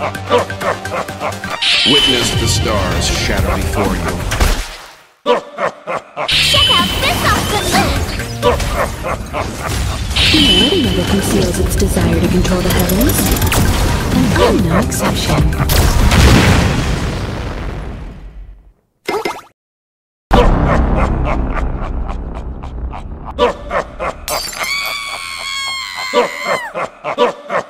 Witness the stars shatter before you. Check out this awesome Humility never conceals its desire to control the heavens, and I'm no exception. Ha ha ha!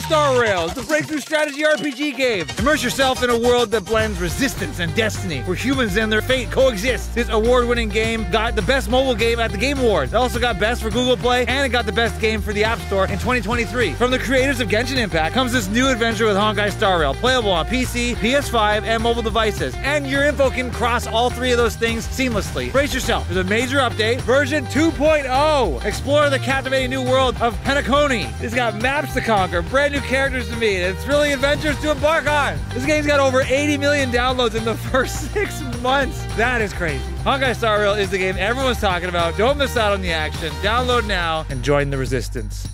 Star Rails, the breakthrough strategy RPG game. Immerse yourself in a world that blends resistance and destiny, where humans and their fate coexist. This award-winning game got the best mobile game at the Game Awards. It also got best for Google Play, and it got the best game for the App Store in 2023. From the creators of Genshin Impact comes this new adventure with Honkai Star Rail, playable on PC, PS5, and mobile devices. And your info can cross all three of those things seamlessly. Brace yourself. There's a major update, version 2.0. Explore the captivating new world of Penacony. It's got maps to conquer, bread brand new characters to meet. It's really adventures to embark on. This game's got over 80 million downloads in the first six months. That is crazy. Honkai Star Rail is the game everyone's talking about. Don't miss out on the action. Download now and join the resistance.